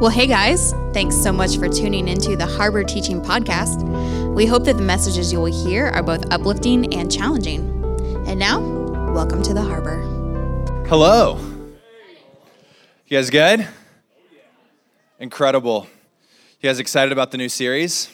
Well, hey guys, thanks so much for tuning into the Harbor Teaching Podcast. We hope that the messages you will hear are both uplifting and challenging. And now, welcome to the Harbor. Hello. You guys good? Incredible. You guys excited about the new series?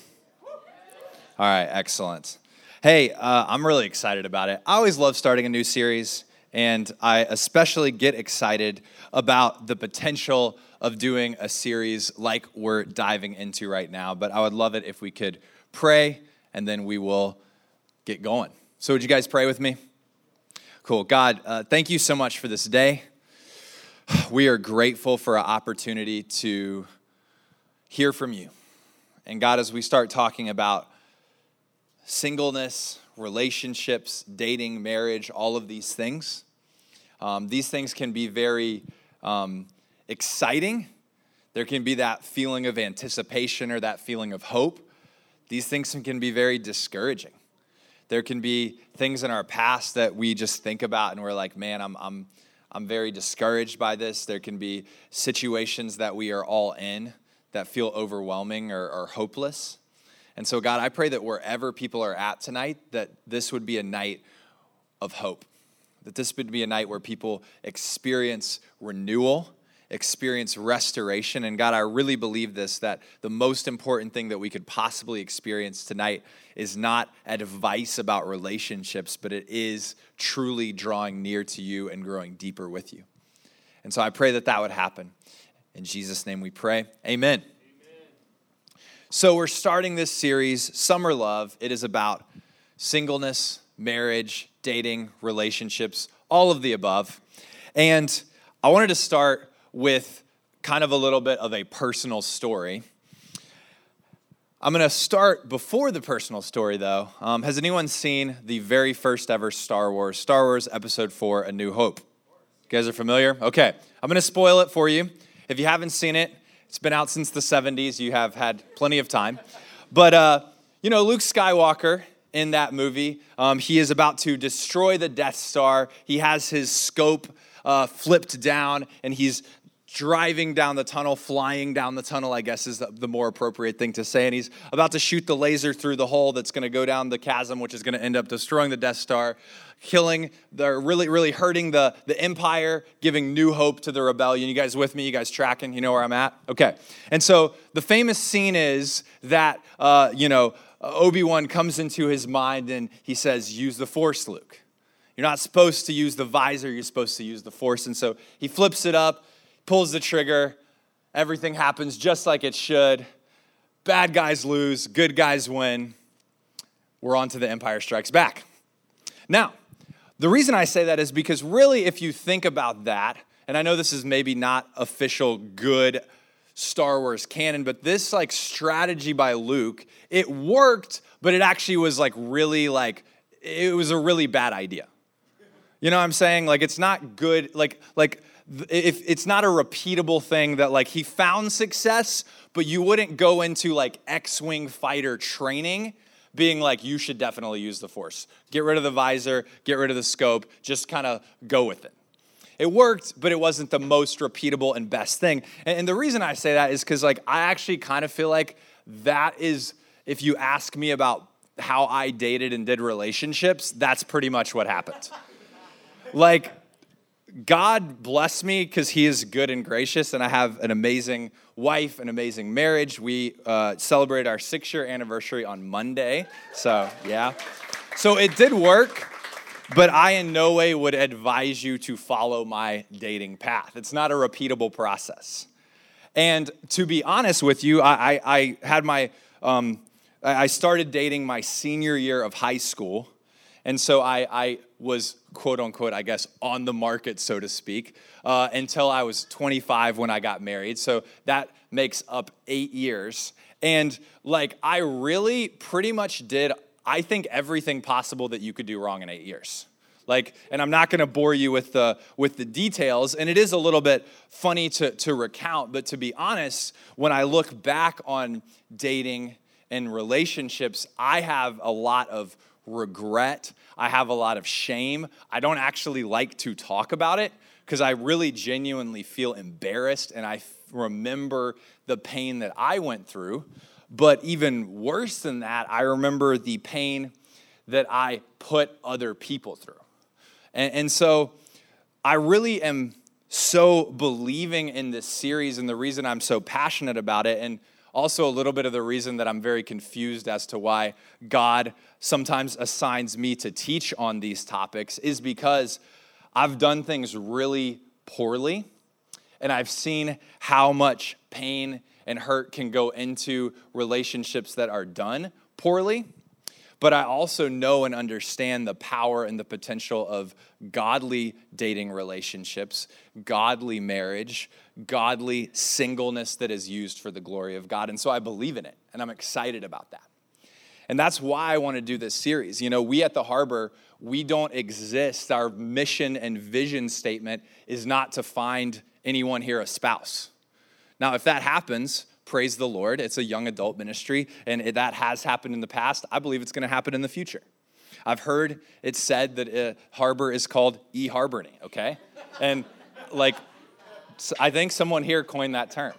All right, excellent. Hey, uh, I'm really excited about it. I always love starting a new series, and I especially get excited about the potential of doing a series like we're diving into right now, but I would love it if we could pray and then we will get going. So, would you guys pray with me? Cool. God, uh, thank you so much for this day. We are grateful for an opportunity to hear from you. And God, as we start talking about singleness, relationships, dating, marriage, all of these things, um, these things can be very um, exciting. There can be that feeling of anticipation or that feeling of hope. These things can be very discouraging. There can be things in our past that we just think about and we're like, man, I'm, I'm, I'm very discouraged by this. There can be situations that we are all in that feel overwhelming or, or hopeless. And so, God, I pray that wherever people are at tonight, that this would be a night of hope, that this would be a night where people experience renewal experience restoration. And God, I really believe this that the most important thing that we could possibly experience tonight is not advice about relationships, but it is truly drawing near to you and growing deeper with you. And so I pray that that would happen. In Jesus' name we pray. Amen. So we're starting this series, Summer Love. It is about singleness, marriage, dating, relationships, all of the above. And I wanted to start with kind of a little bit of a personal story. I'm going to start before the personal story, though. Um, has anyone seen the very first ever Star Wars, Star Wars Episode 4 A New Hope? You guys are familiar? Okay, I'm going to spoil it for you. If you haven't seen it, it's been out since the 70s. You have had plenty of time. But, uh, you know, Luke Skywalker in that movie, um, he is about to destroy the Death Star. He has his scope uh, flipped down, and he's driving down the tunnel, flying down the tunnel, I guess is the, more appropriate thing to say. And he's about to shoot the laser through the hole that's going to go down the chasm, which is going to end up destroying the Death Star, killing, the, really, really hurting the, the Empire, giving new hope to the rebellion. You guys with me? You guys tracking? You know where I'm at? Okay. And so the famous scene is that, uh, you know, Uh, Obi Wan comes into his mind and he says, Use the Force, Luke. You're not supposed to use the visor, you're supposed to use the Force. And so he flips it up pulls the trigger, everything happens just like it should. Bad guys lose, good guys win. We're on to the Empire Strikes Back. Now, the reason I say that is because really, if you think about that, and I know this is maybe not official good Star Wars canon, but this like strategy by Luke, it worked, but it actually was like really like it was a really bad idea. You know what I'm saying? Like it's not good like like if it's not a repeatable thing that like he found success, but you wouldn't go into like X-wing fighter training being like you should definitely use the force. Get rid of the visor, get rid of the scope, just kind of go with it. It worked, but it wasn't the most repeatable and best thing. And, the reason I say that is because like I actually kind of feel like that is if you ask me about how I dated and did relationships, that's pretty much what happened. like God bless me because He is good and gracious, and I have an amazing wife, an amazing marriage. We uh, celebrated our six year anniversary on Monday. So, yeah. So it did work, but I in no way would advise you to follow my dating path. It's not a repeatable process. And to be honest with you, I, I, I had my, um, I started dating my senior year of high school. And so I, I was quote unquote, I guess, on the market, so to speak, uh, until I was 25 when I got married. So that makes up eight years. And like, I really pretty much did, I think, everything possible that you could do wrong in eight years like and i'm not going to bore you with the with the details and it is a little bit funny to to recount but to be honest when i look back on dating and relationships i have a lot of regret. I have a lot of shame. I don't actually like to talk about it because I really genuinely feel embarrassed and I remember the pain that I went through. But even worse than that, I remember the pain that I put other people through. And, and so I really am so believing in this series and the reason I'm so passionate about it. And also a little bit of the reason that I'm very confused as to why God sometimes assigns me to teach on these topics is because I've done things really poorly and I've seen how much pain and hurt can go into relationships that are done poorly. But I also know and understand the power and the potential of godly dating relationships, godly marriage, godly singleness that is used for the glory of God. And so I believe in it, and I'm excited about that. And that's why I want to do this series. You know, we at the Harbor, we don't exist. Our mission and vision statement is not to find anyone here a spouse. Now, if that happens, praise the Lord. It's a young adult ministry, and that has happened in the past. I believe it's going to happen in the future. I've heard it said that a harbor is called e harboring, okay? And like, I think someone here coined that term.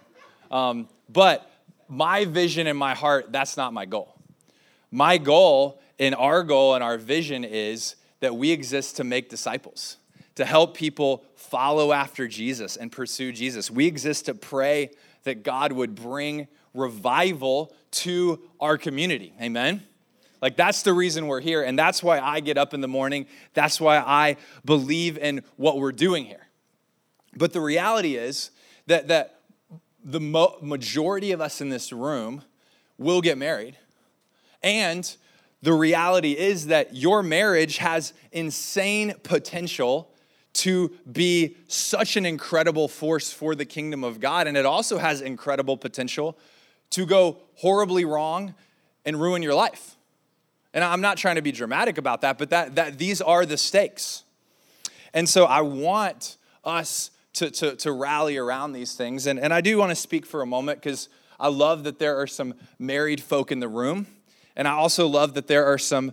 Um, but my vision in my heart, that's not my goal. My goal and our goal and our vision is that we exist to make disciples, to help people follow after Jesus and pursue Jesus. We exist to pray that God would bring revival to our community. Amen? Like, that's the reason we're here. And that's why I get up in the morning. That's why I believe in what we're doing here. But the reality is that, that the mo- majority of us in this room will get married. And the reality is that your marriage has insane potential to be such an incredible force for the kingdom of God. And it also has incredible potential to go horribly wrong and ruin your life. And I'm not trying to be dramatic about that, but that, that these are the stakes. And so I want us to, to, to rally around these things. And, and I do want to speak for a moment because I love that there are some married folk in the room. And I also love that there are some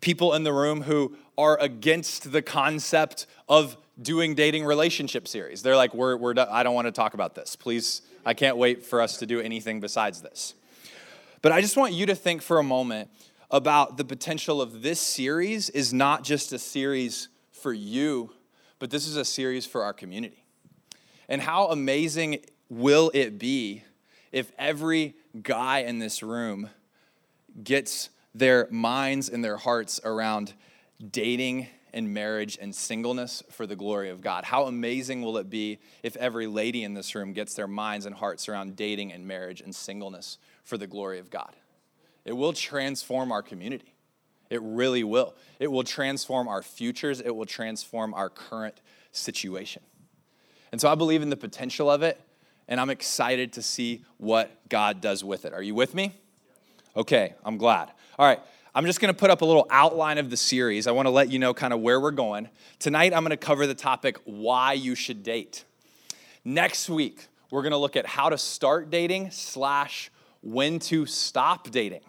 people in the room who are against the concept of doing dating relationship series. They're like, we're, we're, I don't want to talk about this. Please, I can't wait for us to do anything besides this. But I just want you to think for a moment about the potential of this series is not just a series for you, but this is a series for our community. And how amazing will it be if every guy in this room gets their minds and their hearts around dating and marriage and singleness for the glory of God. How amazing will it be if every lady in this room gets their minds and hearts around dating and marriage and singleness for the glory of God? It will transform our community. It really will. It will transform our futures, it will transform our current situation. And so I believe in the potential of it, and I'm excited to see what God does with it. Are you with me? Okay, I'm glad. All right, I'm just going to put up a little outline of the series. I want to let you know kind of where we're going. Tonight, I'm going to cover the topic why you should date. Next week, we're going to look at how to start dating slash when to stop dating.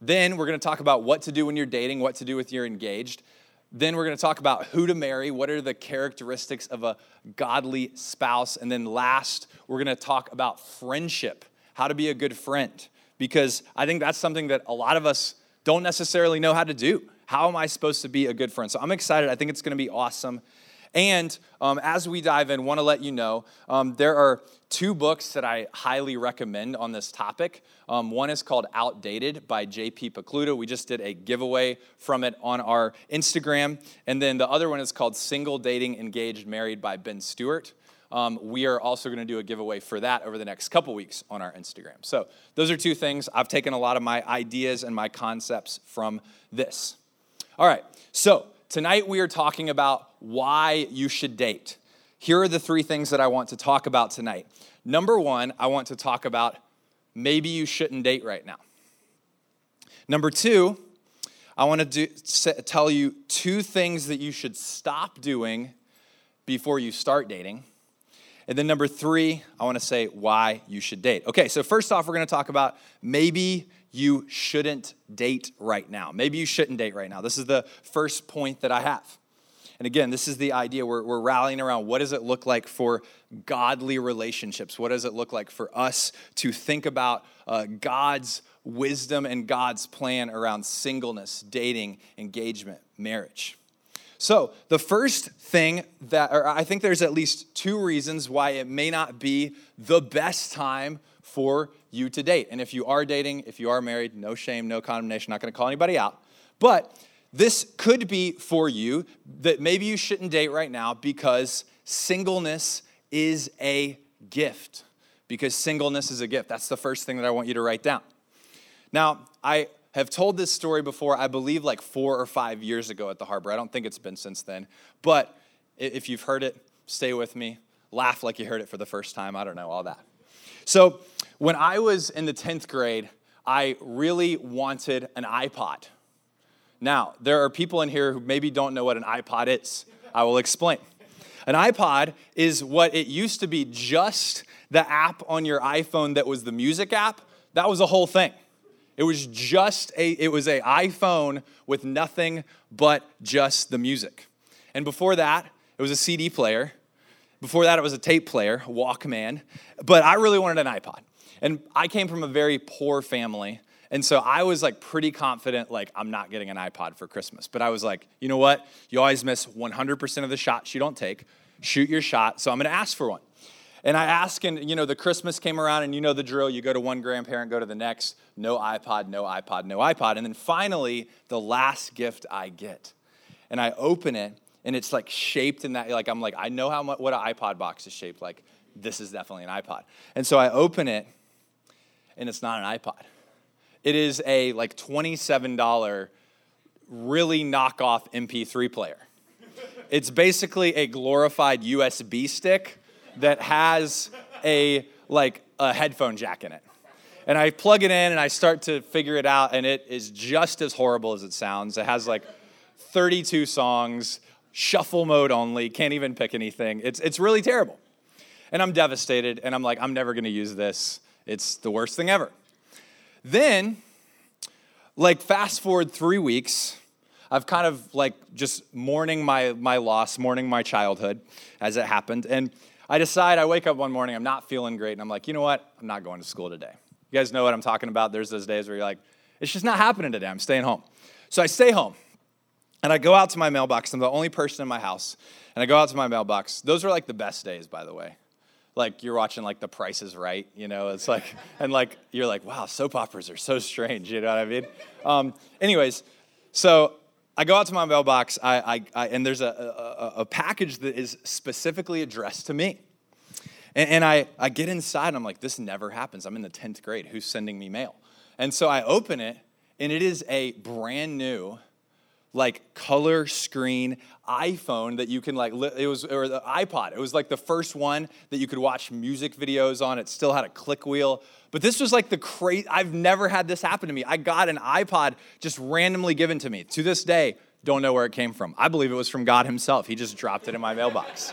Then we're going to talk about what to do when you're dating, what to do with you're engaged. Then we're going to talk about who to marry, what are the characteristics of a godly spouse. And then last, we're going to talk about friendship, how to be a good friend. Because I think that's something that a lot of us don't necessarily know how to do. How am I supposed to be a good friend? So I'm excited. I think it's going to be awesome. And um, as we dive in, want to let you know um, there are two books that I highly recommend on this topic. Um, one is called Outdated by J.P. Pokluda. We just did a giveaway from it on our Instagram. And then the other one is called Single Dating Engaged Married by Ben Stuart. Um, we are also going to do a giveaway for that over the next couple weeks on our Instagram. So, those are two things. I've taken a lot of my ideas and my concepts from this. All right, so tonight we are talking about why you should date. Here are the three things that I want to talk about tonight. Number one, I want to talk about maybe you shouldn't date right now. Number two, I want to do, tell you two things that you should stop doing before you start dating. And then number three, I want to say why you should date. Okay, so first off, we're going to talk about maybe you shouldn't date right now. Maybe you shouldn't date right now. This is the first point that I have. And again, this is the idea we're, we're rallying around. What does it look like for godly relationships? What does it look like for us to think about uh, God's wisdom and God's plan around singleness, dating, engagement, marriage? So, the first thing that, or I think there's at least two reasons why it may not be the best time for you to date. And if you are dating, if you are married, no shame, no condemnation, not gonna call anybody out. But this could be for you that maybe you shouldn't date right now because singleness is a gift. Because singleness is a gift. That's the first thing that I want you to write down. Now, I have told this story before, I believe like four or five years ago at the harbor. I don't think it's been since then. But if you've heard it, stay with me. Laugh like you heard it for the first time. I don't know, all that. So, when I was in the 10th grade, I really wanted an iPod. Now, there are people in here who maybe don't know what an iPod is. I will explain. An iPod is what it used to be just the app on your iPhone that was the music app. That was the whole thing. It was just a it was a iPhone with nothing but just the music. And before that, it was a CD player. Before that, it was a tape player, Walkman. But I really wanted an iPod. And I came from a very poor family. And so I was like pretty confident, like, I'm not getting an iPod for Christmas. But I was like, you know what? You always miss 100% of the shots you don't take. Shoot your shot. So I'm going to ask for one. And I ask, and you know, the Christmas came around, and you know the drill. You go to one grandparent, go to the next. No iPod, no iPod, no iPod. And then finally, the last gift I get. And I open it, and it's like shaped in that, like, I'm like, I know how much, what an iPod box is shaped like. This is definitely an iPod. And so I open it, and it's not an iPod. It is a like $27 really knockoff MP3 player. It's basically a glorified USB stick that has a like a headphone jack in it. And I plug it in and I start to figure it out and it is just as horrible as it sounds. It has like 32 songs, shuffle mode only, can't even pick anything. It's it's really terrible. And I'm devastated and I'm like I'm never to use this. It's the worst thing ever. Then, like, fast forward three weeks, I've kind of like just mourning my, my loss, mourning my childhood as it happened. And I decide, I wake up one morning, I'm not feeling great, and I'm like, you know what? I'm not going to school today. You guys know what I'm talking about? There's those days where you're like, it's just not happening today. I'm staying home. So I stay home. And I go out to my mailbox. I'm the only person in my house. And I go out to my mailbox. Those are like the best days, by the way like you're watching like The Price is Right, you know, it's like, and like you're like, wow, soap operas are so strange, you know what I mean? Um, anyways, so I go out to my mailbox, I, I, I and there's a, a, a, package that is specifically addressed to me. And, and I, I get inside and I'm like, this never happens. I'm in the 10th grade. Who's sending me mail? And so I open it, and it is a brand new like color screen iPhone that you can like it was or the iPod. It was like the first one that you could watch music videos on. It still had a click wheel. But this was like the crazy I've never had this happen to me. I got an iPod just randomly given to me. To this day, don't know where it came from. I believe it was from God himself. He just dropped it in my mailbox.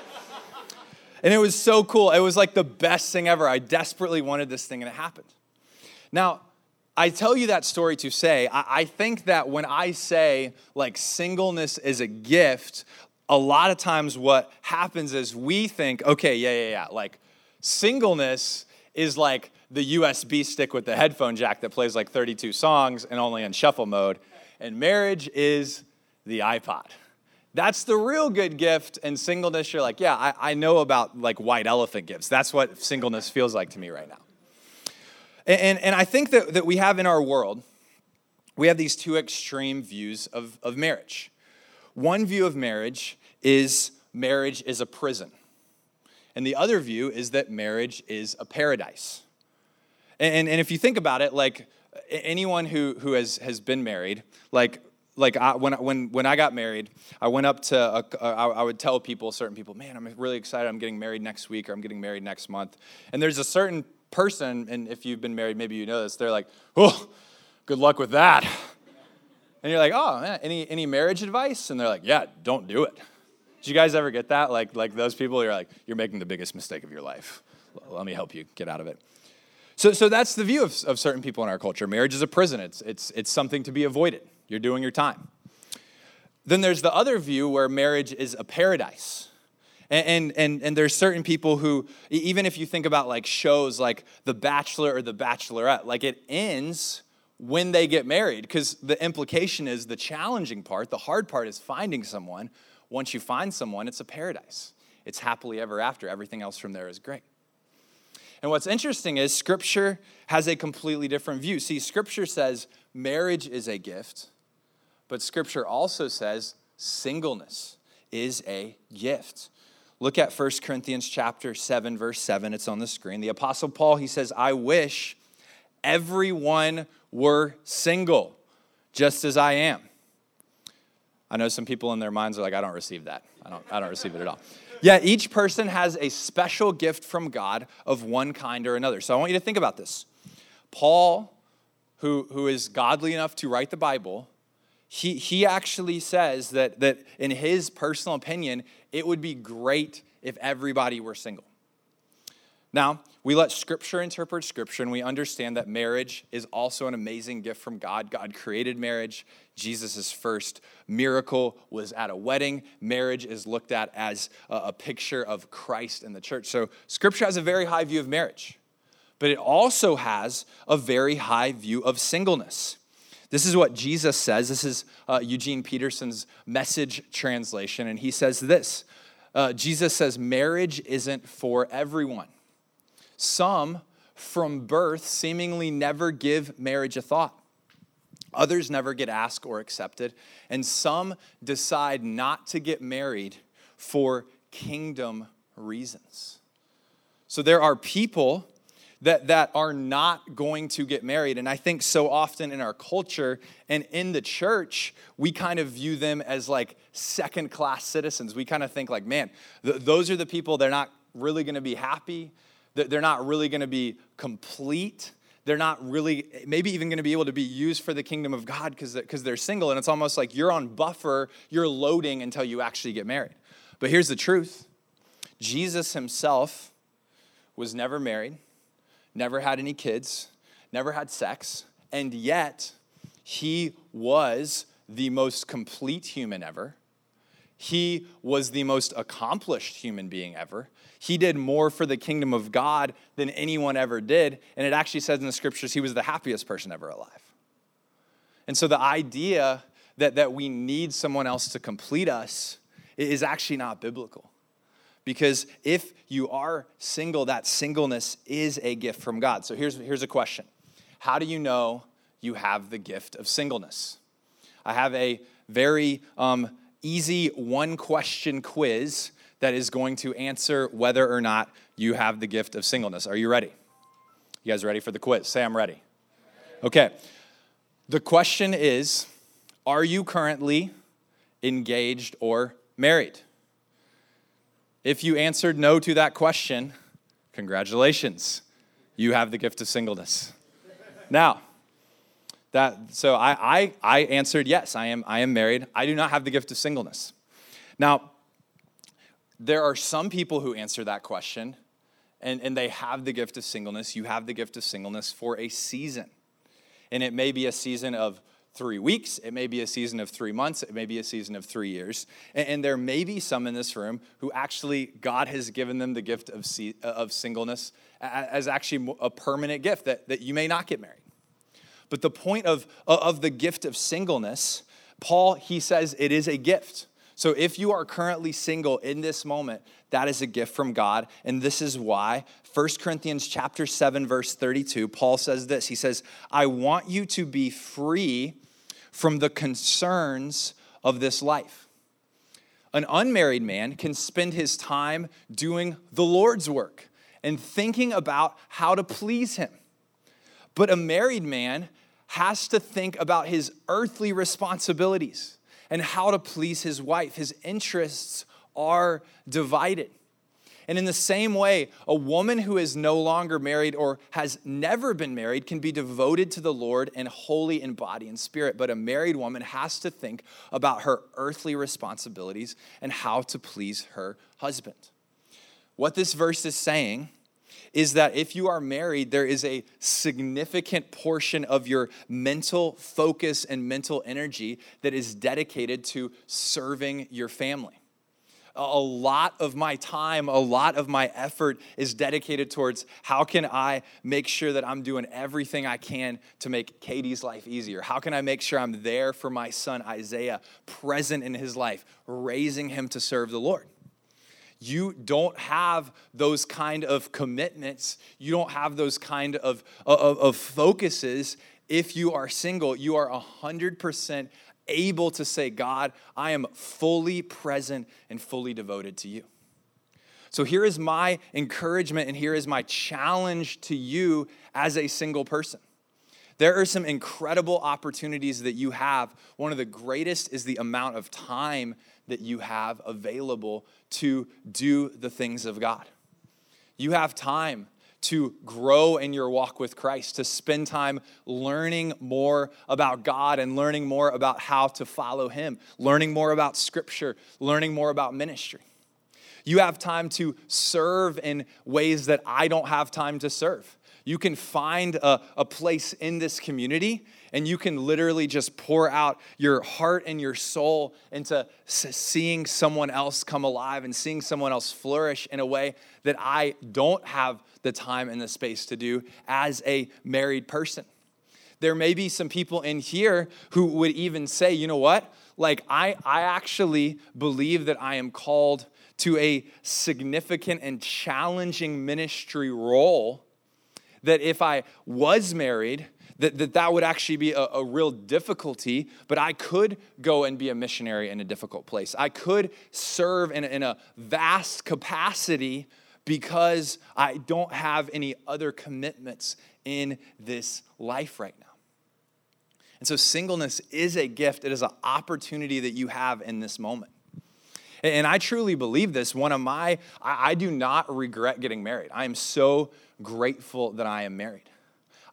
and it was so cool. It was like the best thing ever. I desperately wanted this thing and it happened. Now, I tell you that story to say, I, I think that when I say like singleness is a gift, a lot of times what happens is we think, okay, yeah, yeah, yeah, like singleness is like the USB stick with the headphone jack that plays like 32 songs and only in shuffle mode. And marriage is the iPod. That's the real good gift. And singleness, you're like, yeah, I, I know about like white elephant gifts. That's what singleness feels like to me right now. And, and I think that, that we have in our world, we have these two extreme views of, of marriage. One view of marriage is marriage is a prison, and the other view is that marriage is a paradise. And, and if you think about it, like anyone who, who has, has been married, like like I, when, when, when I got married, I went up to, a, a, uh, I would tell people, certain people, man, I'm really excited. I'm getting married next week or I'm getting married next month. And there's a certain person, and if you've been married, maybe you know this, they're like, oh, good luck with that. And you're like, oh, man, any, any marriage advice? And they're like, yeah, don't do it. Did you guys ever get that? Like, like those people, you're like, you're making the biggest mistake of your life. Let me help you get out of it. So, so that's the view of, of certain people in our culture. Marriage is a prison, it's, it's, it's something to be avoided. You're doing your time. then there's the other view where marriage is a paradise. And, and, and, there's certain people who, even if you think about like shows like The Bachelor or The Bachelorette, like it ends when they get married because the implication is the challenging part, the hard part is finding someone. Once you find someone, it's a paradise. It's happily ever after. Everything else from there is great. And what's interesting is Scripture has a completely different view. See, Scripture says marriage is a gift, but Scripture also says singleness is a gift. Look at 1 Corinthians chapter 7 verse 7 it's on the screen. The apostle Paul he says, "I wish everyone were single just as I am." I know some people in their minds are like, "I don't receive that. I don't I don't receive it at all." Yeah, each person has a special gift from God of one kind or another. So I want you to think about this. Paul, who, who is godly enough to write the Bible, he, he actually says that, that in his personal opinion, it would be great if everybody were single. Now, we let Scripture interpret Scripture, and we understand that marriage is also an amazing gift from God. God created marriage. Jesus' first miracle was at a wedding. Marriage is looked at as a, picture of Christ and the church. So, Scripture has a very high view of marriage, but it also has a very high view of singleness. This is what Jesus says. This is uh, Eugene Peterson's message translation, and he says this uh, Jesus says, Marriage isn't for everyone. Some, from birth, seemingly never give marriage a thought. Others never get asked or accepted. And some decide not to get married for kingdom reasons. So there are people that, that are not going to get married. And I think so often in our culture and in the church, we kind of view them as like second class citizens. We kind of think, like, man, th- those are the people, they're not really going to be happy. They're not really going to be complete. They're not really, maybe even going to be able to be used for the kingdom of God because they're single. And it's almost like you're on buffer, you're loading until you actually get married. But here's the truth Jesus himself was never married, never had any kids, never had sex, and yet he was the most complete human ever. He was the most accomplished human being ever. He did more for the kingdom of God than anyone ever did. And it actually says in the scriptures he was the happiest person ever alive. And so the idea that, that we need someone else to complete us is actually not biblical. Because if you are single, that singleness is a gift from God. So here's, here's a question How do you know you have the gift of singleness? I have a very um, easy one question quiz that is going to answer whether or not you have the gift of singleness. Are you ready? You guys ready for the quiz? Say, I'm ready. Okay. The question is Are you currently engaged or married? If you answered no to that question, congratulations. You have the gift of singleness. Now, that so I, I I answered yes, I am I am married. I do not have the gift of singleness. Now, there are some people who answer that question and, and they have the gift of singleness. You have the gift of singleness for a season. And it may be a season of three weeks, it may be a season of three months, it may be a season of three years. And, and there may be some in this room who actually God has given them the gift of, uh, of singleness as actually a permanent gift that, that you may not get married. But the point of, uh, of the gift of singleness, Paul, he says it is a gift. So if you are currently single in this moment, that is a gift from God, and this is why 1 Corinthians chapter 7 verse 32, Paul says this. He says, "I want you to be free from the concerns of this life." An unmarried man can spend his time doing the Lord's work and thinking about how to please him. But a married man has to think about his earthly responsibilities and how to please his wife. His interests are divided. And in the same way, a woman who is no longer married or has never been married can be devoted to the Lord and holy in body and spirit. But a married woman has to think about her earthly responsibilities and how to please her husband. What this verse is saying is that if you are married, there is a significant portion of your mental focus and mental energy that is dedicated to serving your family. A lot of my time, a lot of my effort is dedicated towards how can I make sure that I'm doing everything I can to make Katie's life easier? How can I make sure I'm there for my son Isaiah, present in his life, raising him to serve the Lord? you don't have those kind of commitments, you don't have those kind of, of, of focuses. If you are single, you are 100% able to say, God, I am fully present and fully devoted to you. So here is my encouragement and here is my challenge to you as a single person. There are some incredible opportunities that you have. One of the greatest is the amount of time that you have available to do the things of God. You have time to grow in your walk with Christ, to spend time learning more about God and learning more about how to follow Him, learning more about Scripture, learning more about ministry. You have time to serve in ways that I don't have time to serve. You can find a, a place in this community and you can literally just pour out your heart and your soul into seeing someone else come alive and seeing someone else flourish in a way that I don't have the time and the space to do as a married person. There may be some people in here who would even say, you know what? Like, I, I actually believe that I am called to a significant and challenging ministry role that if I was married, that that, that would actually be a, a real difficulty, but I could go and be a missionary in a difficult place. I could serve in in a vast capacity because I don't have any other commitments in this life right now. And so, singleness is a gift, it is an opportunity that you have in this moment. And I truly believe this. One of my, I, do not regret getting married. I am so grateful that I am married.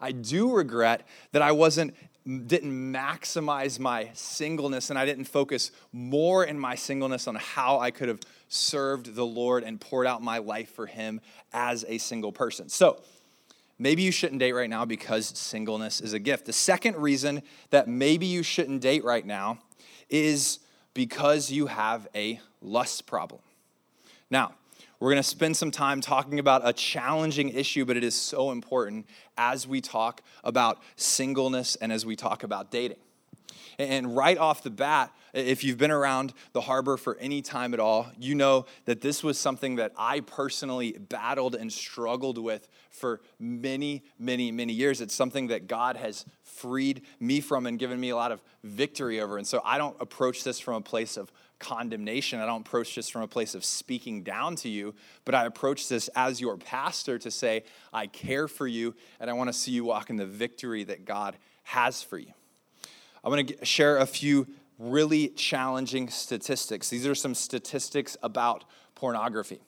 I do regret that I wasn't didn't maximize my singleness and I didn't focus more in my singleness on how I could have served the Lord and poured out my life for him as a single person. So, maybe you shouldn't date right now because singleness is a gift. The second reason that maybe you shouldn't date right now is because you have a lust problem. Now, we're going to spend some time talking about a challenging issue, but it is so important as we talk about singleness and as we talk about dating. And right off the bat, if you've been around the harbor for any time at all, you know that this was something that I personally battled and struggled with for many, many, many years. It's something that God has freed me from and given me a lot of victory over. And so I don't approach this from a place of condemnation. I don't approach this from a place of speaking down to you, but I approach this as your pastor to say, I care for you and I want to see you walk in the victory that God has for you. I want to share a few really challenging statistics. These are some statistics about pornography.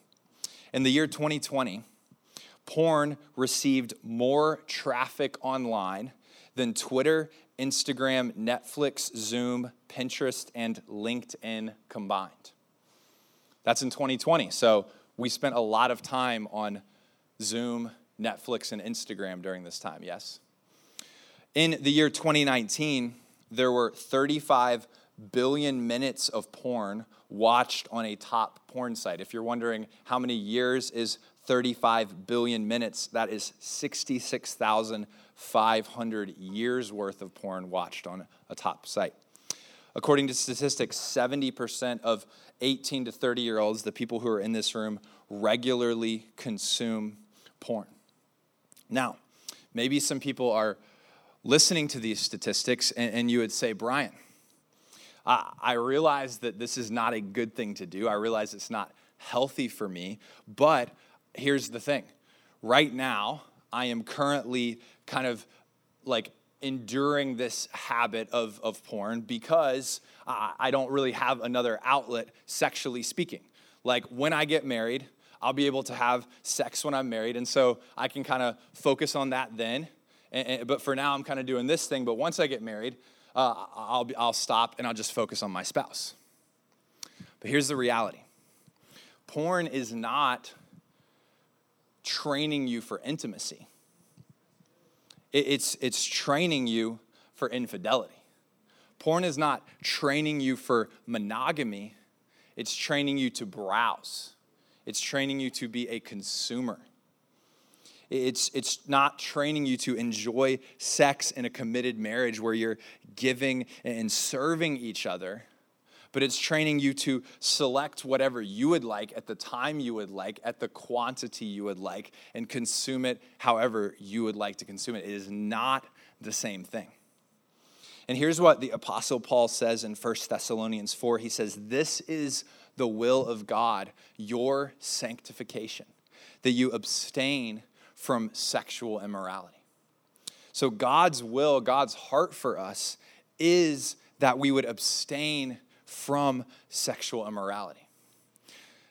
In the year 2020, porn received more traffic online than Twitter Instagram, Netflix, Zoom, Pinterest, and LinkedIn combined. That's in 2020. So we spent a lot of time on Zoom, Netflix, and Instagram during this time, yes? In the year 2019, there were 35 billion minutes of porn watched on a top porn site. If you're wondering how many years is 35 billion minutes, that is 66,000 500 years worth of porn watched on a top site. According to statistics, 70% of 18 to 30 year olds, the people who are in this room, regularly consume porn. Now, maybe some people are listening to these statistics and, and you would say, Brian, I, I realize that this is not a good thing to do. I realize it's not healthy for me, but here's the thing. Right now, I am currently kind of like enduring this habit of, of porn because I don't really have another outlet sexually speaking. Like when I get married, I'll be able to have sex when I'm married, and so I can kind of focus on that then. And, and, but for now, I'm kind of doing this thing. But once I get married, uh, I'll, be, I'll stop and I'll just focus on my spouse. But here's the reality porn is not training you for intimacy. It's, it's training you for infidelity. Porn is not training you for monogamy, it's training you to browse, it's training you to be a consumer. It's, it's not training you to enjoy sex in a committed marriage where you're giving and serving each other but it's training you to select whatever you would like at the time you would like, at the quantity you would like, and consume it however you would like to consume it. It is not the same thing. And here's what the Apostle Paul says in 1 Thessalonians 4 he says, This is the will of God, your sanctification, that you abstain from sexual immorality. So, God's will, God's heart for us is that we would abstain from sexual immorality.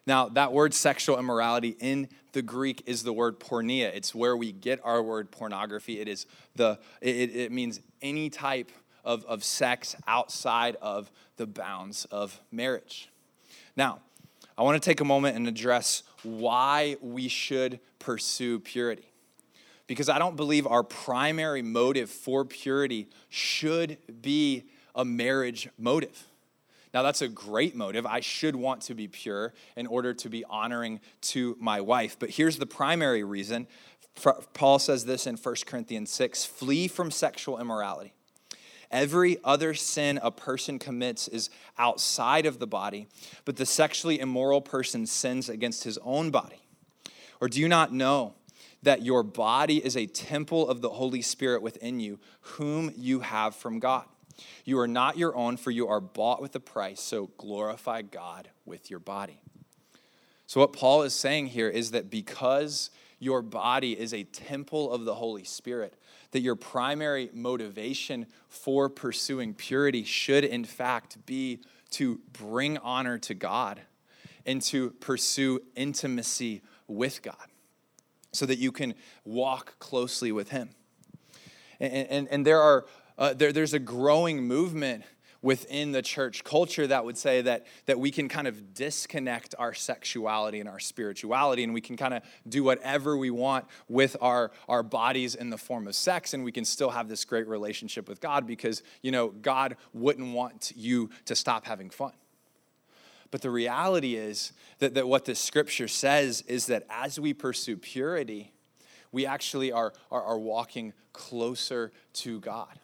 Now, that word sexual immorality in the Greek is the word porneia. It's where we get our word pornography. It is the it, it means any type of, of sex outside of the bounds of marriage. Now, I want to take a moment and address why we should pursue purity. Because I don't believe our primary motive for purity should be a marriage motive. Now, that's a great motive. I should want to be pure in order to be honoring to my wife. But here's the primary reason. Paul says this in 1 Corinthians 6 flee from sexual immorality. Every other sin a person commits is outside of the body, but the sexually immoral person sins against his own body. Or do you not know that your body is a temple of the Holy Spirit within you, whom you have from God? You are not your own, for you are bought with a price, so glorify God with your body. So, what Paul is saying here is that because your body is a temple of the Holy Spirit, that your primary motivation for pursuing purity should, in fact, be to bring honor to God and to pursue intimacy with God so that you can walk closely with Him. And, and, and there are uh, there, there's a growing movement within the church culture that would say that, that we can kind of disconnect our sexuality and our spirituality and we can kind of do whatever we want with our, our bodies in the form of sex and we can still have this great relationship with god because you know god wouldn't want you to stop having fun. But the reality is that, that what the scripture says is that as we pursue purity we actually are, are, are walking closer to god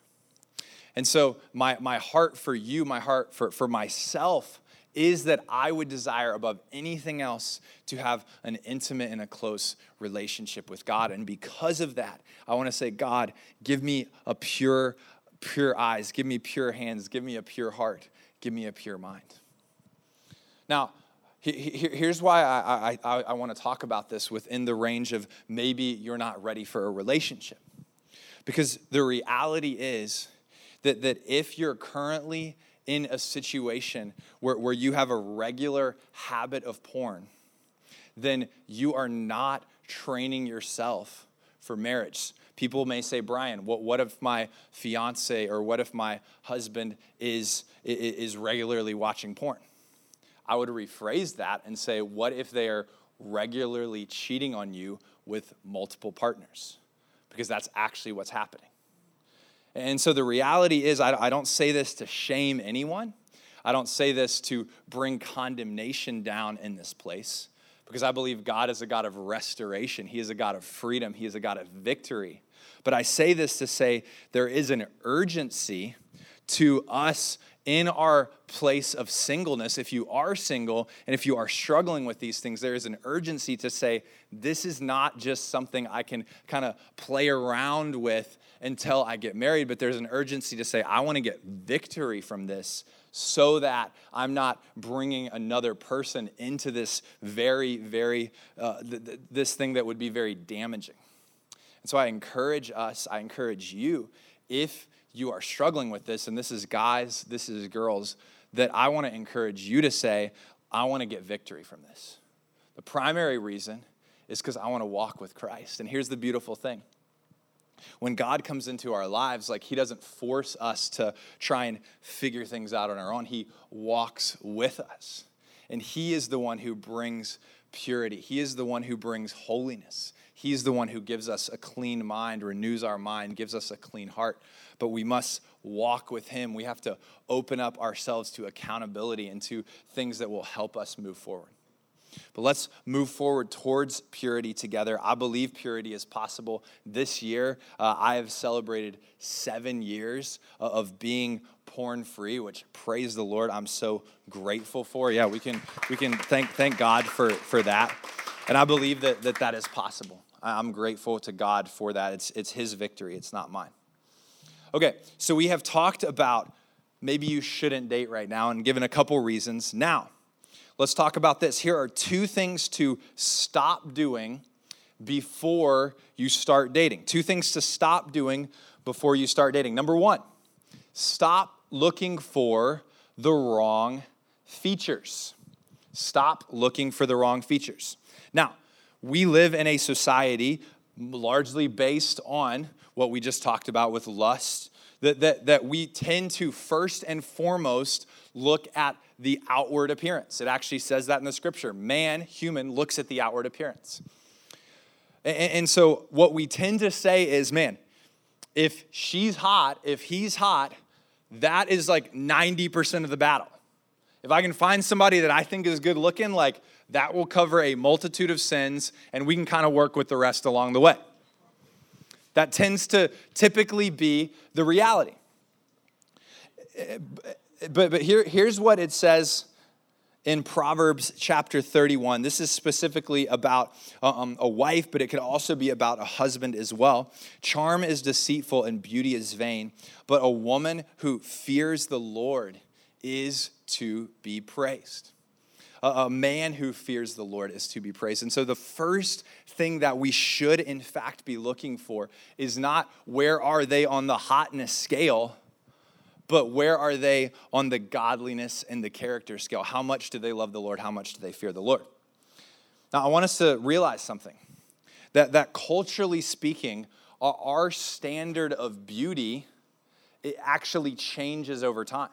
and so, my, my heart for you, my heart for, for myself, is that I would desire above anything else to have an intimate and a close relationship with God. And because of that, I want to say, God, give me a pure, pure eyes, give me pure hands, give me a pure heart, give me a pure mind. Now, here's why I, I, I want to talk about this within the range of maybe you're not ready for a relationship. Because the reality is, that, that if you're currently in a situation where, where you have a regular habit of porn, then you are not training yourself for marriage. People may say, Brian, what, what if my fiance or what if my husband is, is regularly watching porn? I would rephrase that and say, what if they are regularly cheating on you with multiple partners? Because that's actually what's happening. And so the reality is, I, don't say this to shame anyone. I don't say this to bring condemnation down in this place because I believe God is a God of restoration. He is a God of freedom. He is a God of victory. But I say this to say there is an urgency to us in our place of singleness, if you are single and if you are struggling with these things, there is an urgency to say, this is not just something I can kind of play around with until I get married, but there's an urgency to say, I want to get victory from this so that I'm not bringing another person into this very, very, uh, th- th- this thing that would be very damaging. And so I encourage us, I encourage you, if you are struggling with this, and this is guys, this is girls, that I want to encourage you to say, I want to get victory from this. The primary reason is because I want to walk with Christ. And here's the beautiful thing when God comes into our lives, like He doesn't force us to try and figure things out on our own, He walks with us. And He is the one who brings purity. He is the one who brings holiness. He's the one who gives us a clean mind, renews our mind, gives us a clean heart. But we must walk with Him. We have to open up ourselves to accountability and to things that will help us move forward. But let's move forward towards purity together. I believe purity is possible. This year, uh, I have celebrated seven years of being porn free, which praise the Lord, I'm so grateful for. Yeah, we can we can thank thank God for for that, and I believe that that, that is possible. I'm grateful to God for that. It's it's His victory. It's not mine. Okay, so we have talked about maybe you shouldn't date right now, and given a couple reasons. Now let's talk about this. Here are two things to stop doing before you start dating. Two things to stop doing before you start dating. Number one, stop looking for the wrong features. Stop looking for the wrong features. Now, we live in a society largely based on what we just talked about with lust, that, that, that we tend to first and foremost look at the outward appearance. It actually says that in the scripture. Man, human, looks at the outward appearance. And, and so what we tend to say is, man, if she's hot, if he's hot, that is like 90% of the battle. If I can find somebody that I think is good looking, like that will cover a multitude of sins, and we can kind of work with the rest along the way. That tends to typically be the reality. But, but here, here's what it says in Proverbs chapter 31. This is specifically about um, a wife, but it could also be about a husband as well. Charm is deceitful and beauty is vain, but a woman who fears the Lord is to be praised. A, a man who fears the Lord is to be praised. And so, the first thing that we should, in fact, be looking for is not where are they on the hotness scale but where are they on the godliness and the character scale? How much do they love the Lord? How much do they fear the Lord? Now, I want us to realize something that, that culturally speaking, our standard of beauty it actually changes over time.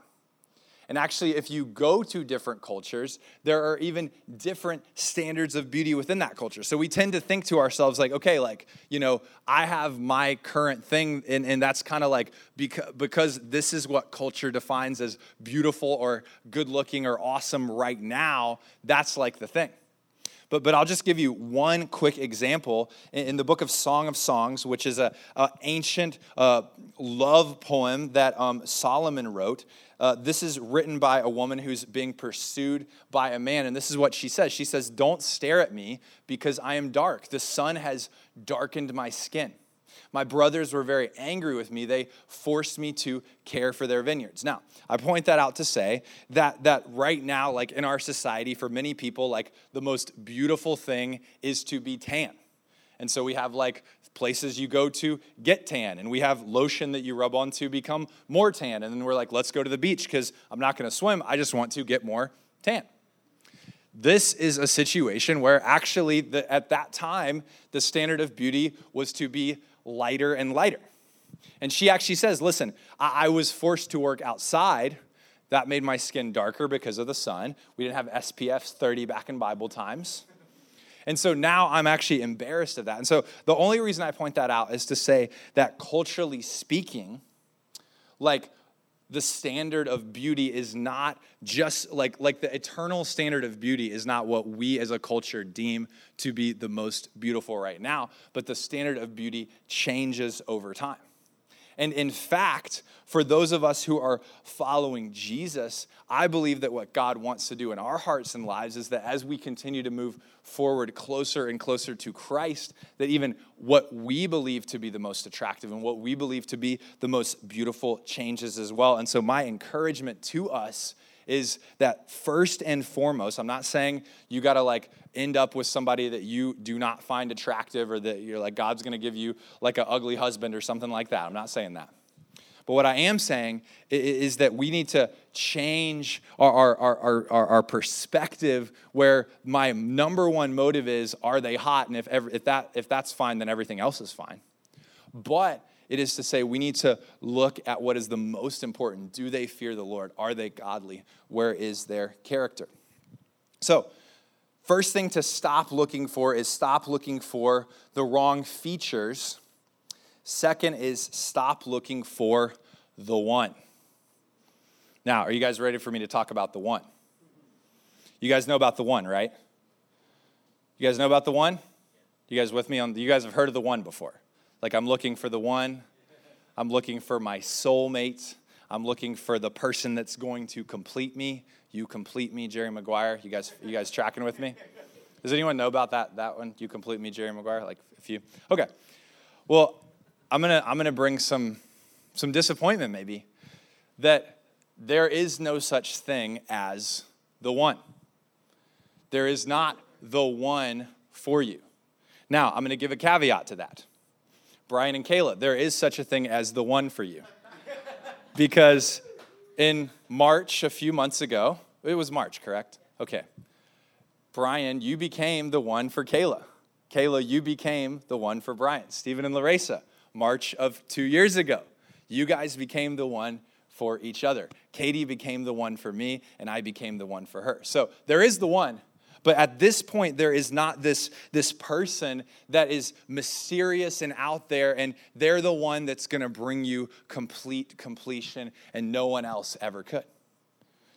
And actually, if you go to different cultures, there are even different standards of beauty within that culture. So we tend to think to ourselves, like, okay, like, you know, I have my current thing, and, and that's kind of like because, because this is what culture defines as beautiful or good looking or awesome right now, that's like the thing. But, but I'll just give you one quick example. In, the book of Song of Songs, which is an ancient uh, love poem that um, Solomon wrote, uh, this is written by a woman who's being pursued by a man. And this is what she says She says, Don't stare at me because I am dark. The sun has darkened my skin. My brothers were very angry with me. They forced me to care for their vineyards. Now, I point that out to say that, that right now, like in our society, for many people, like the most beautiful thing is to be tan. And so we have like places you go to get tan, and we have lotion that you rub on to become more tan. And then we're like, let's go to the beach because I'm not going to swim. I just want to get more tan. This is a situation where actually, the, at that time, the standard of beauty was to be lighter and lighter. And she actually says, Listen, I, I was forced to work outside. That made my skin darker because of the sun. We didn't have SPF 30 back in Bible times. And so now I'm actually embarrassed of that. And so the only reason I point that out is to say that culturally speaking, like the standard of beauty is not just like like the eternal standard of beauty is not what we as a culture deem to be the most beautiful right now but the standard of beauty changes over time and in fact, for those of us who are following Jesus, I believe that what God wants to do in our hearts and lives is that as we continue to move forward closer and closer to Christ, that even what we believe to be the most attractive and what we believe to be the most beautiful changes as well. And so, my encouragement to us is that first and foremost, I'm not saying you got to like end up with somebody that you do not find attractive or that you're like God's going to give you like an ugly husband or something like that. I'm not saying that. But what I am saying is that we need to change our, our, our, our, our perspective where my number one motive is are they hot? And if, ever, if, that, if that's fine, then everything else is fine. But it is to say we need to look at what is the most important. Do they fear the Lord? Are they godly? Where is their character? So, First thing to stop looking for is stop looking for the wrong features. Second is stop looking for the one. Now, are you guys ready for me to talk about the one? You guys know about the one, right? You guys know about the one? You guys with me on you guys have heard of the one before. Like I'm looking for the one. I'm looking for my soulmate. I'm looking for the person that's going to complete me. You complete me, Jerry Maguire. You guys, you guys tracking with me? Does anyone know about that that one? You complete me, Jerry Maguire. Like a few. Okay. Well, I'm gonna I'm gonna bring some some disappointment maybe that there is no such thing as the one. There is not the one for you. Now, I'm going to give a caveat to that. Brian and Kayla, there is such a thing as the one for you. because in March, a few months ago, it was March, correct? Okay. Brian, you became the one for Kayla. Kayla, you became the one for Brian. Stephen and Larissa, March of two years ago, you guys became the one for each other. Katie became the one for me, and I became the one for her. So there is the one, but at this point, there is not this, this person that is mysterious and out there, and they're the one that's going to bring you complete completion, and no one else ever could.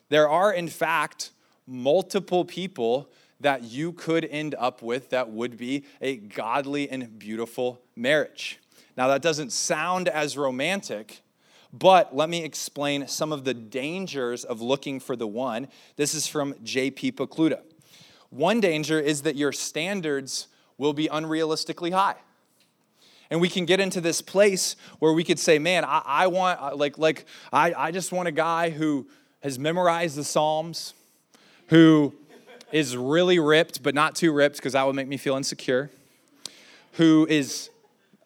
There are, in fact, multiple people that you could end up with that would be a godly and beautiful marriage. Now, that doesn't sound as romantic, but let me explain some of the dangers of looking for the one. This is from J.P. Pokluda. One danger is that your standards will be unrealistically high. And we can get into this place where we could say, man, I, I want, like, like I, I just want a guy who has memorized the Psalms, who is really ripped, but not too ripped because that would make me feel insecure, who is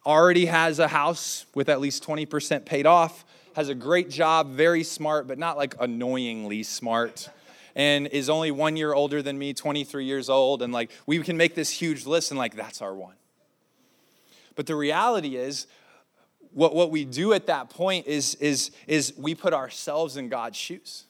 already has a house with at least 20% paid off, has a great job, very smart, but not like annoyingly smart and is only one year older than me, 23 years old. And like, we can make this huge list and like, that's our one. But the reality is, what, what we do at that point is, is, is we put ourselves in God's shoes.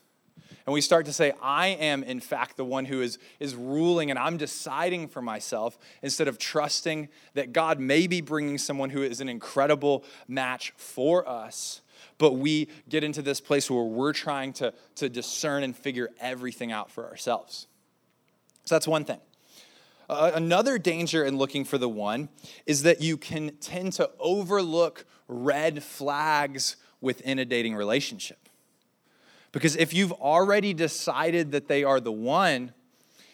And we start to say, I am, in fact, the one who is, is ruling and I'm deciding for myself instead of trusting that God may be bringing someone who is an incredible match for us but we get into this place where we're trying to, to discern and figure everything out for ourselves. So that's one thing. Uh, another danger in looking for the one is that you can tend to overlook red flags within a dating relationship. Because if you've already decided that they are the one,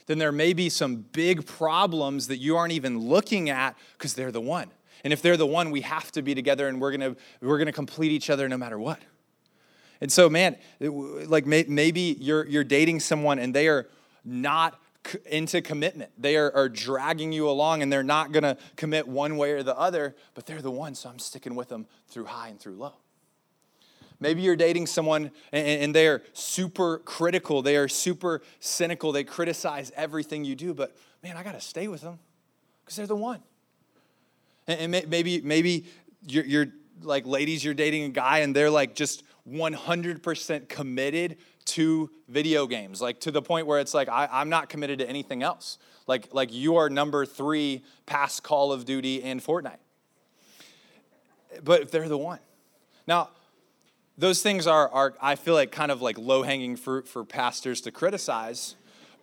then there may be some big problems that you aren't even looking at because they're the one. And if they're the one, we have to be together and we're gonna, we're gonna complete each other no matter what. And so, man, like maybe you're, you're dating someone and they are not into commitment. They are, are dragging you along and they're not gonna commit one way or the other, but they're the one, so I'm sticking with them through high and through low. Maybe you're dating someone and they are super critical, they are super cynical, they criticize everything you do, but man, I gotta stay with them because they're the one. And maybe, maybe you're, you're like ladies, you're dating a guy and they're like just 100% committed to video games, like to the point where it's like, I, I'm not committed to anything else. Like, like you are number three past Call of Duty and Fortnite. But they're the one. Now, those things are, are I feel like, kind of like low hanging fruit for pastors to criticize.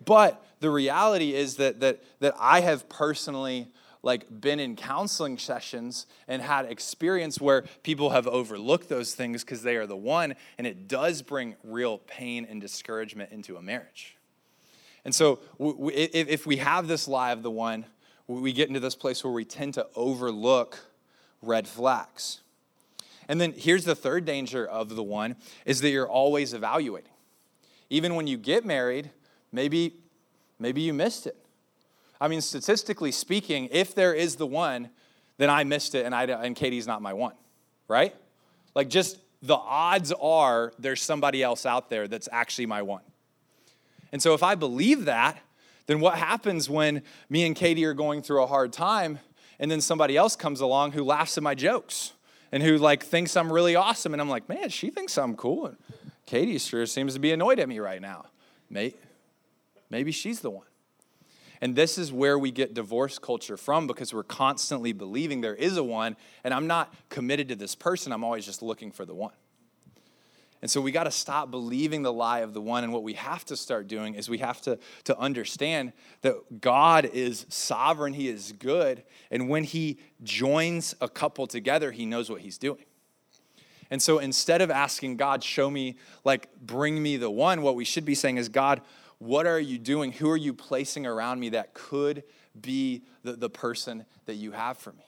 But the reality is that, that, that I have personally like been in counseling sessions and had experience where people have overlooked those things because they are the one and it does bring real pain and discouragement into a marriage. And so if we have this lie of the one we get into this place where we tend to overlook red flags. And then here's the third danger of the one is that you're always evaluating. Even when you get married maybe maybe you missed it I mean, statistically speaking, if there is the one, then I missed it and, I, and Katie's not my one, right? Like, just the odds are there's somebody else out there that's actually my one. And so, if I believe that, then what happens when me and Katie are going through a hard time and then somebody else comes along who laughs at my jokes and who like thinks I'm really awesome and I'm like, man, she thinks I'm cool. And Katie sure seems to be annoyed at me right now. Mate, maybe she's the one. And this is where we get divorce culture from because we're constantly believing there is a one, and I'm not committed to this person. I'm always just looking for the one. And so we got to stop believing the lie of the one. And what we have to start doing is we have to, to understand that God is sovereign, He is good. And when He joins a couple together, He knows what He's doing. And so instead of asking God, show me, like, bring me the one, what we should be saying is, God, what are you doing? Who are you placing around me that could be the, the person that you have for me?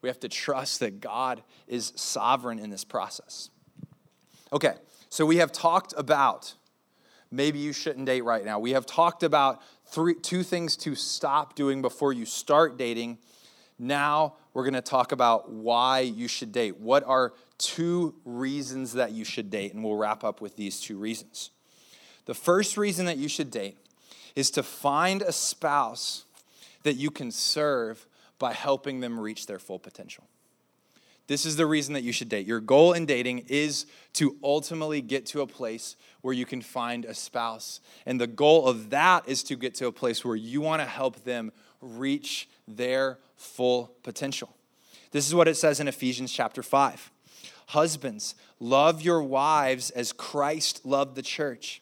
We have to trust that God is sovereign in this process. Okay, so we have talked about maybe you shouldn't date right now. We have talked about three, two things to stop doing before you start dating. Now we're going to talk about why you should date. What are two reasons that you should date? And we'll wrap up with these two reasons. The first reason that you should date is to find a spouse that you can serve by helping them reach their full potential. This is the reason that you should date. Your goal in dating is to ultimately get to a place where you can find a spouse. And the goal of that is to get to a place where you want to help them reach their full potential. This is what it says in Ephesians chapter 5. Husbands, love your wives as Christ loved the church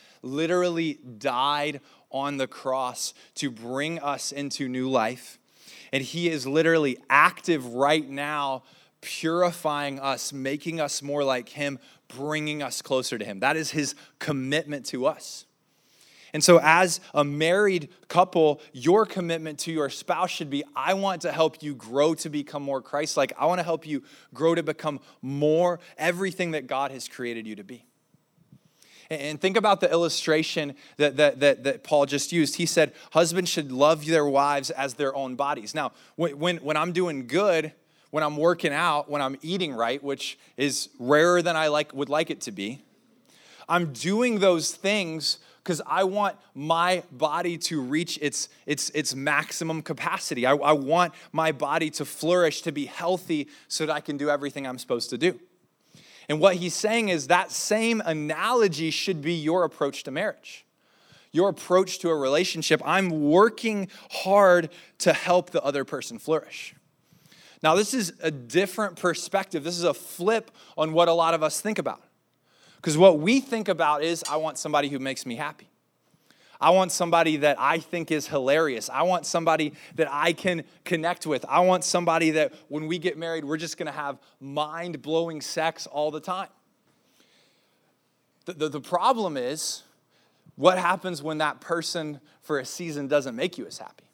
literally died on the cross to bring us into new life. And he is literally active right now, purifying us, making us more like him, bringing us closer to him. That is his commitment to us. And so, as a married couple, your commitment to your spouse should be I want to help you grow to become more Christ like. I want to help you grow to become more everything that God has created you to be. And think about the illustration that, that, that, that, Paul just used. He said, Husbands should love their wives as their own bodies. Now, when, when, I'm doing good, when I'm working out, when I'm eating right, which is rarer than I like, would like it to be, I'm doing those things because I want my body to reach its, its, its maximum capacity. I, I want my body to flourish, to be healthy, so that I can do everything I'm supposed to do. And what he's saying is that same analogy should be your approach to marriage. Your approach to a relationship. I'm working hard to help the other person flourish. Now, this is a different perspective. This is a flip on what a lot of us think about. Because what we think about is, I want somebody who makes me happy. I want somebody that I think is hilarious. I want somebody that I can connect with. I want somebody that when we get married, we're just gonna have mind blowing sex all the time. The, the, the, problem is, what happens when that person for a season doesn't make you as happy?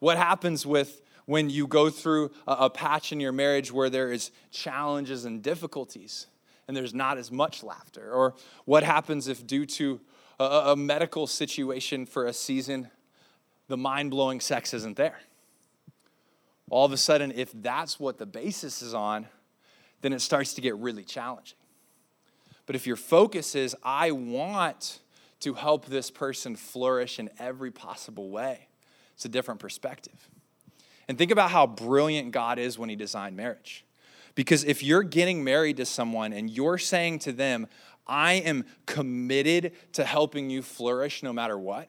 What happens with when you go through a, a patch in your marriage where there is challenges and difficulties and there's not as much laughter? Or what happens if, due to a, a medical situation for a season, the mind blowing sex isn't there. All of a sudden, if that's what the basis is on, then it starts to get really challenging. But if your focus is, I want to help this person flourish in every possible way, it's a different perspective. And think about how brilliant God is when He designed marriage. Because if you're getting married to someone and you're saying to them, I am committed to helping you flourish no matter what.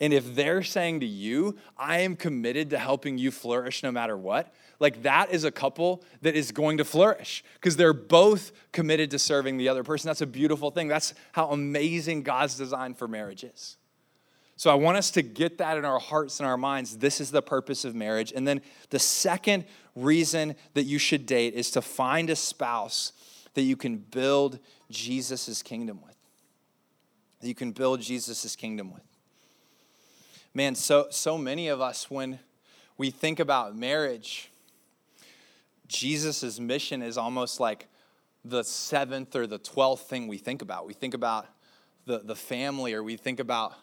And if they're saying to you, I am committed to helping you flourish no matter what, like that is a couple that is going to flourish because they're both committed to serving the other person. That's a beautiful thing. That's how amazing God's design for marriage is. So I want us to get that in our hearts and our minds. This is the purpose of marriage. And then the second reason that you should date is to find a spouse that you can build Jesus' kingdom with. That you can build Jesus' kingdom with. Man, so, so many of us, when we think about marriage, Jesus' mission is almost like the seventh or the twelfth thing we think about. We think about the, the family, or we think about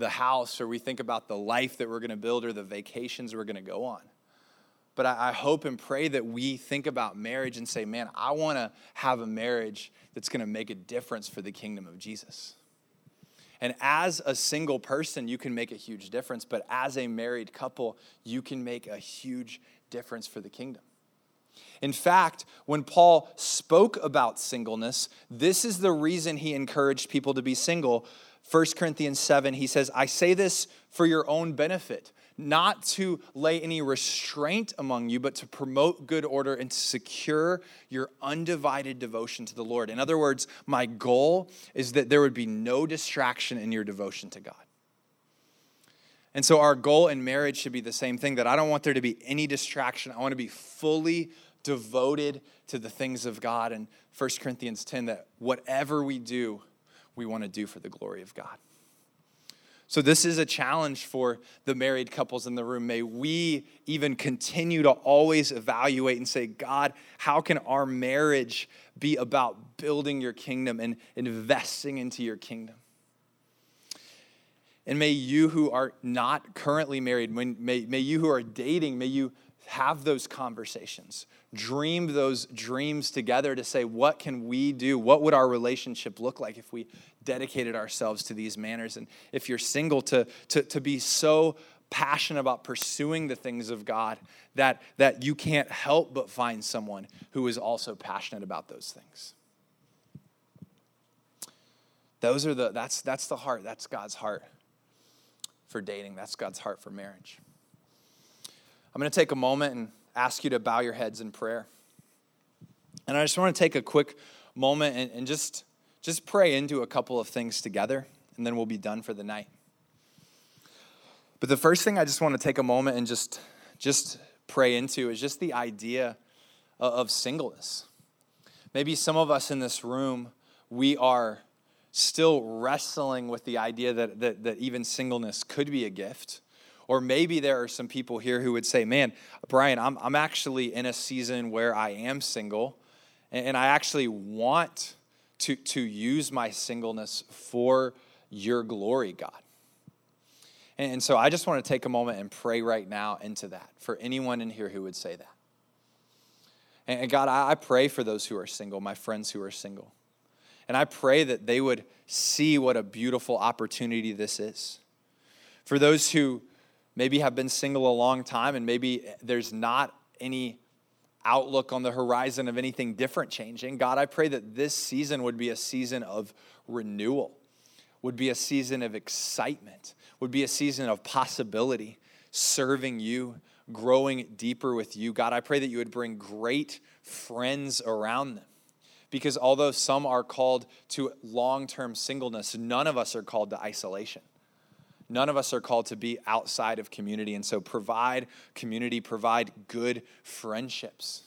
the house or we think about the life that we're going to build or the vacations we're going to go on. But I, I, hope and pray that we think about marriage and say, man, I want to have a marriage that's going to make a difference for the kingdom of Jesus. And as a single person, you can make a huge difference, but as a married couple, you can make a huge difference for the kingdom. In fact, when Paul spoke about singleness, this is the reason he encouraged people to be single. 1 Corinthians 7, he says, I say this for your own benefit, not to lay any restraint among you, but to promote good order and to secure your undivided devotion to the Lord. In other words, my goal is that there would be no distraction in your devotion to God. And so, our goal in marriage should be the same thing that I don't want there to be any distraction. I want to be fully devoted to the things of God. And 1 Corinthians 10 that whatever we do, we want to do for the glory of God. So, this is a challenge for the married couples in the room. May we even continue to always evaluate and say, God, how can our marriage be about building your kingdom and investing into your kingdom? And may you who are not currently married, may, may you who are dating, may you have those conversations. Dream those dreams together to say, what can we do? What would our relationship look like if we dedicated ourselves to these manners? And if you're single, to, to, to be so passionate about pursuing the things of God that, that you can't help but find someone who is also passionate about those things. Those are the, that's, that's the heart, that's God's heart for dating, that's God's heart for marriage. I'm going to take a moment and ask you to bow your heads in prayer. And I just want to take a quick moment and, and just, just pray into a couple of things together, and then we'll be done for the night. But the first thing I just want to take a moment and just, just pray into is just the idea of singleness. Maybe some of us in this room, we are still wrestling with the idea that, that, that even singleness could be a gift. Or maybe there are some people here who would say, Man, Brian, I'm, I'm actually in a season where I am single, and, and I actually want to, to use my singleness for your glory, God. And, and so I just want to take a moment and pray right now into that for anyone in here who would say that. And, and God, I, I pray for those who are single, my friends who are single. And I pray that they would see what a beautiful opportunity this is. For those who maybe have been single a long time and maybe there's not any outlook on the horizon of anything different changing, God, I pray that this season would be a season of renewal, would be a season of excitement, would be a season of possibility, serving you, growing deeper with you. God, I pray that you would bring great friends around them because although some are called to long term singleness, none of us are called to isolation. None of us are called to be outside of community. And so provide community, provide good friendships.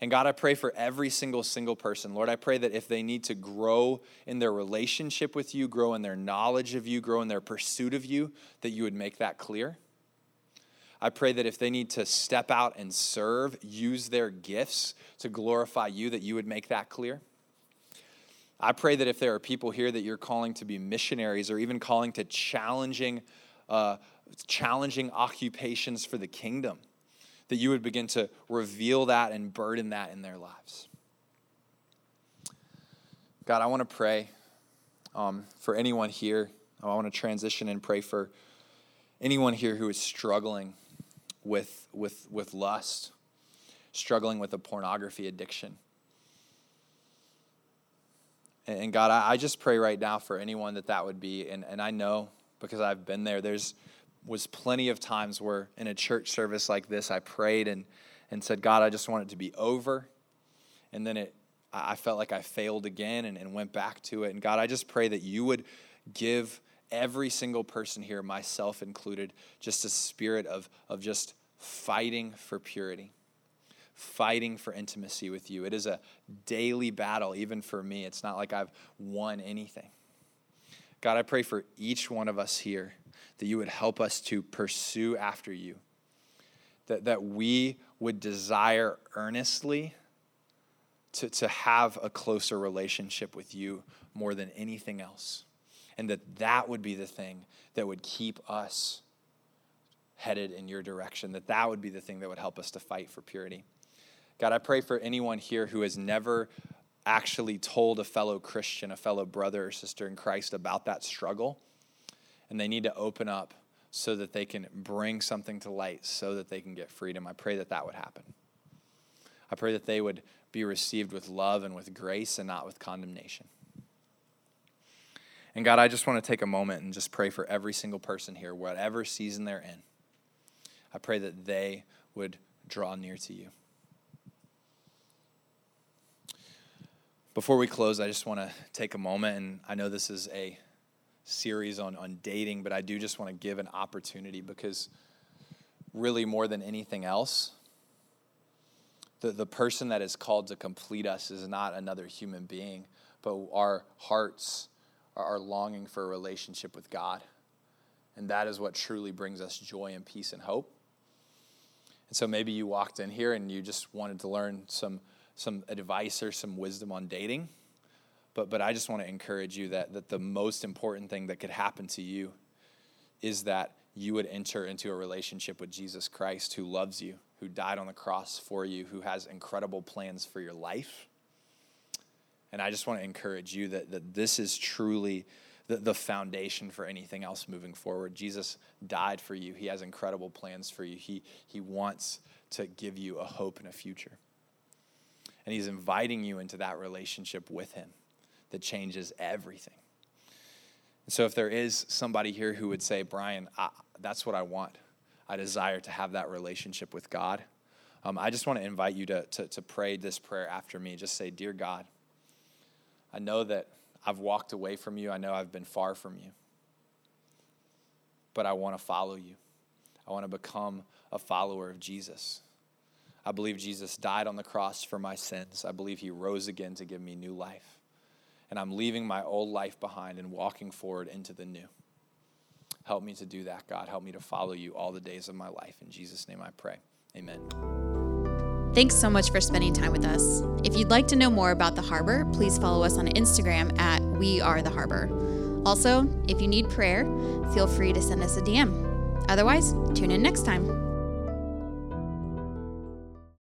And God, I pray for every single single person. Lord, I pray that if they need to grow in their relationship with you, grow in their knowledge of you, grow in their pursuit of you, that you would make that clear. I pray that if they need to step out and serve, use their gifts to glorify you, that you would make that clear. I pray that if there are people here that you're calling to be missionaries or even calling to challenging, uh, challenging occupations for the kingdom, that you would begin to reveal that and burden that in their lives. God, I want to pray um, for anyone here. I want to transition and pray for anyone here who is struggling with, with, with lust, struggling with a pornography addiction. And God, I just pray right now for anyone that that would be. And, and I know because I've been there, there's was plenty of times where in a church service like this, I prayed and, and said, God, I just want it to be over. And then it, I felt like I failed again and, and went back to it. And God, I just pray that you would give every single person here, myself included, just a spirit of, of just fighting for purity, fighting for intimacy with you. It is a daily battle, even for me. It's not like I've won anything. God, I pray for each one of us here that you would help us to pursue after you, that, that we would desire earnestly to, to have a closer relationship with you more than anything else. and that that would be the thing that would keep us headed in your direction, that that would be the thing that would help us to fight for purity. God, I pray for anyone here who has never actually told a fellow Christian, a fellow brother or sister in Christ about that struggle, and they need to open up so that they can bring something to light so that they can get freedom. I pray that that would happen. I pray that they would be received with love and with grace and not with condemnation. And God, I just want to take a moment and just pray for every single person here, whatever season they're in. I pray that they would draw near to you. Before we close, I just want to take a moment, and I know this is a series on, on dating, but I do just want to give an opportunity because really, more than anything else, the, the person that is called to complete us is not another human being, but our hearts are, are longing for a relationship with God. And that is what truly brings us joy and peace and hope. And so maybe you walked in here and you just wanted to learn some, some advice or some wisdom on dating. But, but I just want to encourage you that, that the most important thing that could happen to you is that you would enter into a relationship with Jesus Christ who loves you, who died on the cross for you, who has incredible plans for your life. And I just want to encourage you that, that this is truly the, the foundation for anything else moving forward. Jesus died for you, He has incredible plans for you. He, he wants to give you a hope and a future. And He's inviting you into that relationship with Him that changes everything. And so, if there is somebody here who would say, Brian, I, that's what I want, I desire to have that relationship with God, um, I just want to invite you to, to, to pray this prayer after me. Just say, Dear God, I know that I've walked away from you. I know I've been far from you. But I want to follow you. I want to become a follower of Jesus. I believe Jesus died on the cross for my sins. I believe he rose again to give me new life. And I'm leaving my old life behind and walking forward into the new. Help me to do that, God. Help me to follow you all the days of my life. In Jesus' name I pray. Amen. Thanks so much for spending time with us. If you'd like to know more about the Harbor, please follow us on Instagram at We Are the Harbor. Also, if you need prayer, feel free to send us a DM. Otherwise, tune in next time.